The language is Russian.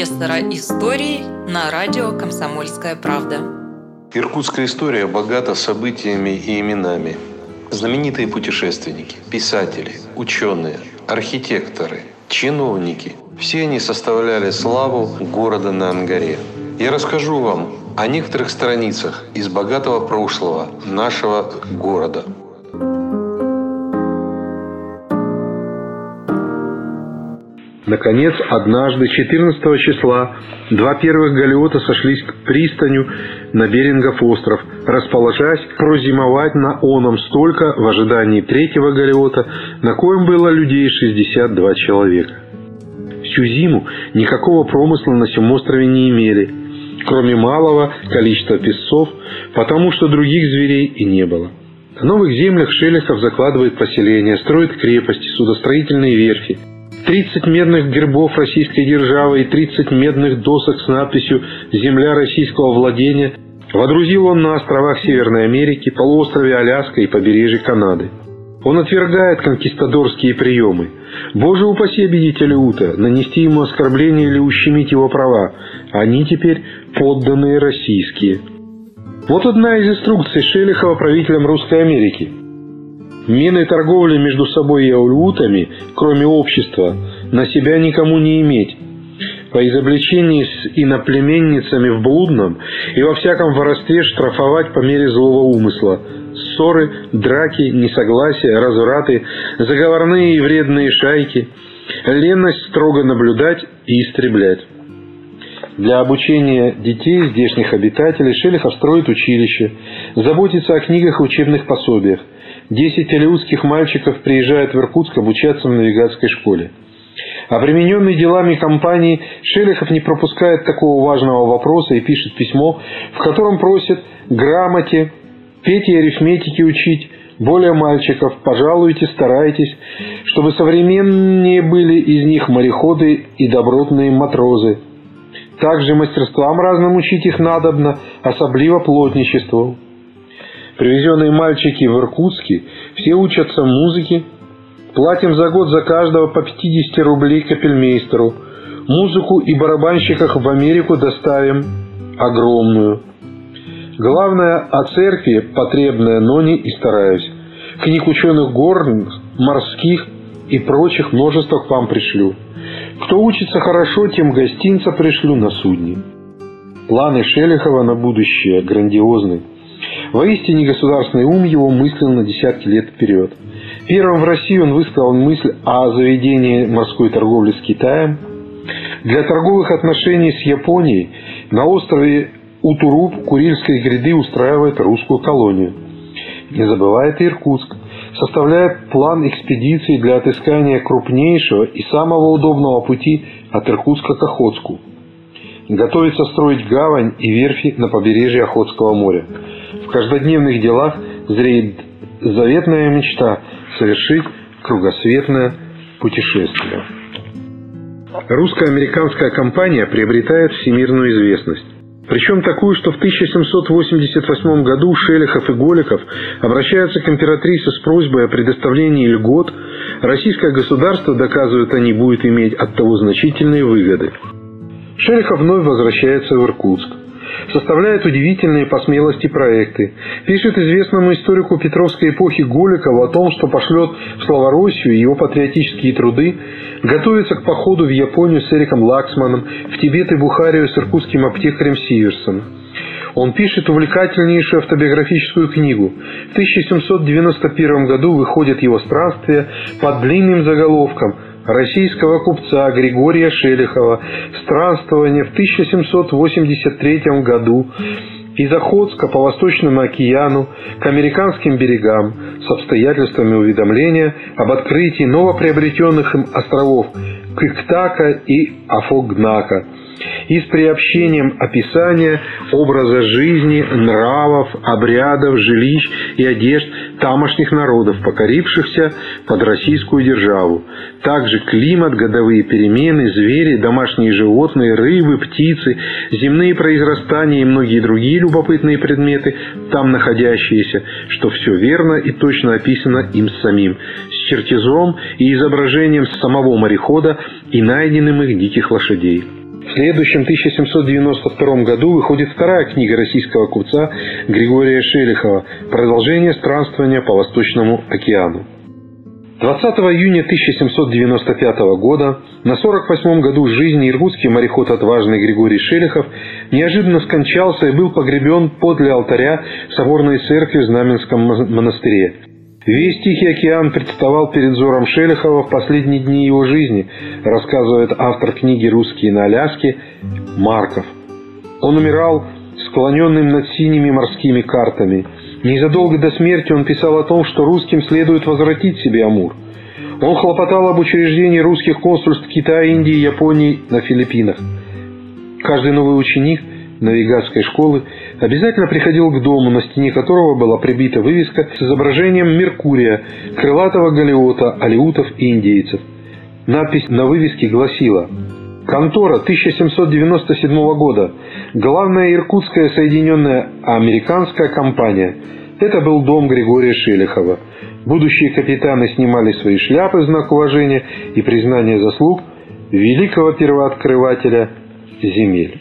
профессора истории на радио «Комсомольская правда». Иркутская история богата событиями и именами. Знаменитые путешественники, писатели, ученые, архитекторы, чиновники – все они составляли славу города на Ангаре. Я расскажу вам о некоторых страницах из богатого прошлого нашего города – Наконец, однажды, 14 числа, два первых галиота сошлись к пристаню на Берингов остров, расположась прозимовать на оном столько в ожидании третьего галиота, на коем было людей 62 человека. Всю зиму никакого промысла на всем острове не имели, кроме малого количества песцов, потому что других зверей и не было. В новых землях Шелехов закладывает поселения, строит крепости, судостроительные верфи – 30 медных гербов российской державы и 30 медных досок с надписью «Земля российского владения» водрузил он на островах Северной Америки, полуострове Аляска и побережье Канады. Он отвергает конкистадорские приемы. Боже упаси обидителя Ута, нанести ему оскорбление или ущемить его права. Они теперь подданные российские. Вот одна из инструкций Шелихова правителям Русской Америки – Миной торговли между собой и аулютами, кроме общества, на себя никому не иметь. По изобличении с иноплеменницами в блудном и во всяком воровстве штрафовать по мере злого умысла. Ссоры, драки, несогласия, развраты, заговорные и вредные шайки. Ленность строго наблюдать и истреблять. Для обучения детей, здешних обитателей, Шелихов строит училище, заботится о книгах и учебных пособиях – Десять алиутских мальчиков приезжают в Иркутск обучаться в навигатской школе. Обремененный делами компании, Шелехов не пропускает такого важного вопроса и пишет письмо, в котором просит грамоте, петь и арифметики учить, более мальчиков, пожалуйте, старайтесь, чтобы современнее были из них мореходы и добротные матрозы. Также мастерствам разным учить их надобно, особливо плотничеству. Привезенные мальчики в Иркутске все учатся музыке. Платим за год за каждого по 50 рублей капельмейстеру. Музыку и барабанщиках в Америку доставим огромную. Главное, о церкви потребное, но не и стараюсь. Книг ученых горных, морских и прочих множество к вам пришлю. Кто учится хорошо, тем гостинца пришлю на судне. Планы Шелихова на будущее грандиозны. Воистине государственный ум его мыслил на десятки лет вперед. Первым в России он высказал мысль о заведении морской торговли с Китаем. Для торговых отношений с Японией на острове Утуруп Курильской гряды устраивает русскую колонию. Не забывает и Иркутск. Составляет план экспедиции для отыскания крупнейшего и самого удобного пути от Иркутска к Охотску. Готовится строить гавань и верфи на побережье Охотского моря – в каждодневных делах зреет заветная мечта совершить кругосветное путешествие. Русско-американская компания приобретает всемирную известность. Причем такую, что в 1788 году Шелехов и Голиков обращаются к императрице с просьбой о предоставлении льгот. Российское государство, доказывают они, будет иметь от того значительные выгоды. Шелехов вновь возвращается в Иркутск составляет удивительные по смелости проекты. Пишет известному историку Петровской эпохи Голикову о том, что пошлет в Славороссию его патриотические труды, готовится к походу в Японию с Эриком Лаксманом, в Тибет и Бухарию с иркутским аптекарем Сиверсом. Он пишет увлекательнейшую автобиографическую книгу. В 1791 году выходит его странствие под длинным заголовком – российского купца Григория Шелихова странствование в 1783 году. Из Охотска по Восточному океану к американским берегам с обстоятельствами уведомления об открытии новоприобретенных им островов Кыктака и Афогнака – и с приобщением описания образа жизни, нравов, обрядов, жилищ и одежд тамошних народов, покорившихся под российскую державу. Также климат, годовые перемены, звери, домашние животные, рыбы, птицы, земные произрастания и многие другие любопытные предметы, там находящиеся, что все верно и точно описано им самим, с чертежом и изображением самого морехода и найденным их диких лошадей. В следующем 1792 году выходит вторая книга российского купца Григория Шелихова «Продолжение странствования по Восточному океану». 20 июня 1795 года, на 48-м году жизни иркутский мореход отважный Григорий Шелихов неожиданно скончался и был погребен подле алтаря соборной церкви в Знаменском монастыре. Весь Тихий океан представал перед взором Шелихова в последние дни его жизни, рассказывает автор книги «Русские на Аляске» Марков. Он умирал склоненным над синими морскими картами – Незадолго до смерти он писал о том, что русским следует возвратить себе Амур. Он хлопотал об учреждении русских консульств Китая, Индии, Японии на Филиппинах. Каждый новый ученик навигатской школы обязательно приходил к дому, на стене которого была прибита вывеска с изображением Меркурия, крылатого галиота, алиутов и индейцев. Надпись на вывеске гласила Контора 1797 года. Главная иркутская соединенная американская компания. Это был дом Григория Шелихова. Будущие капитаны снимали свои шляпы в знак уважения и признания заслуг великого первооткрывателя земель.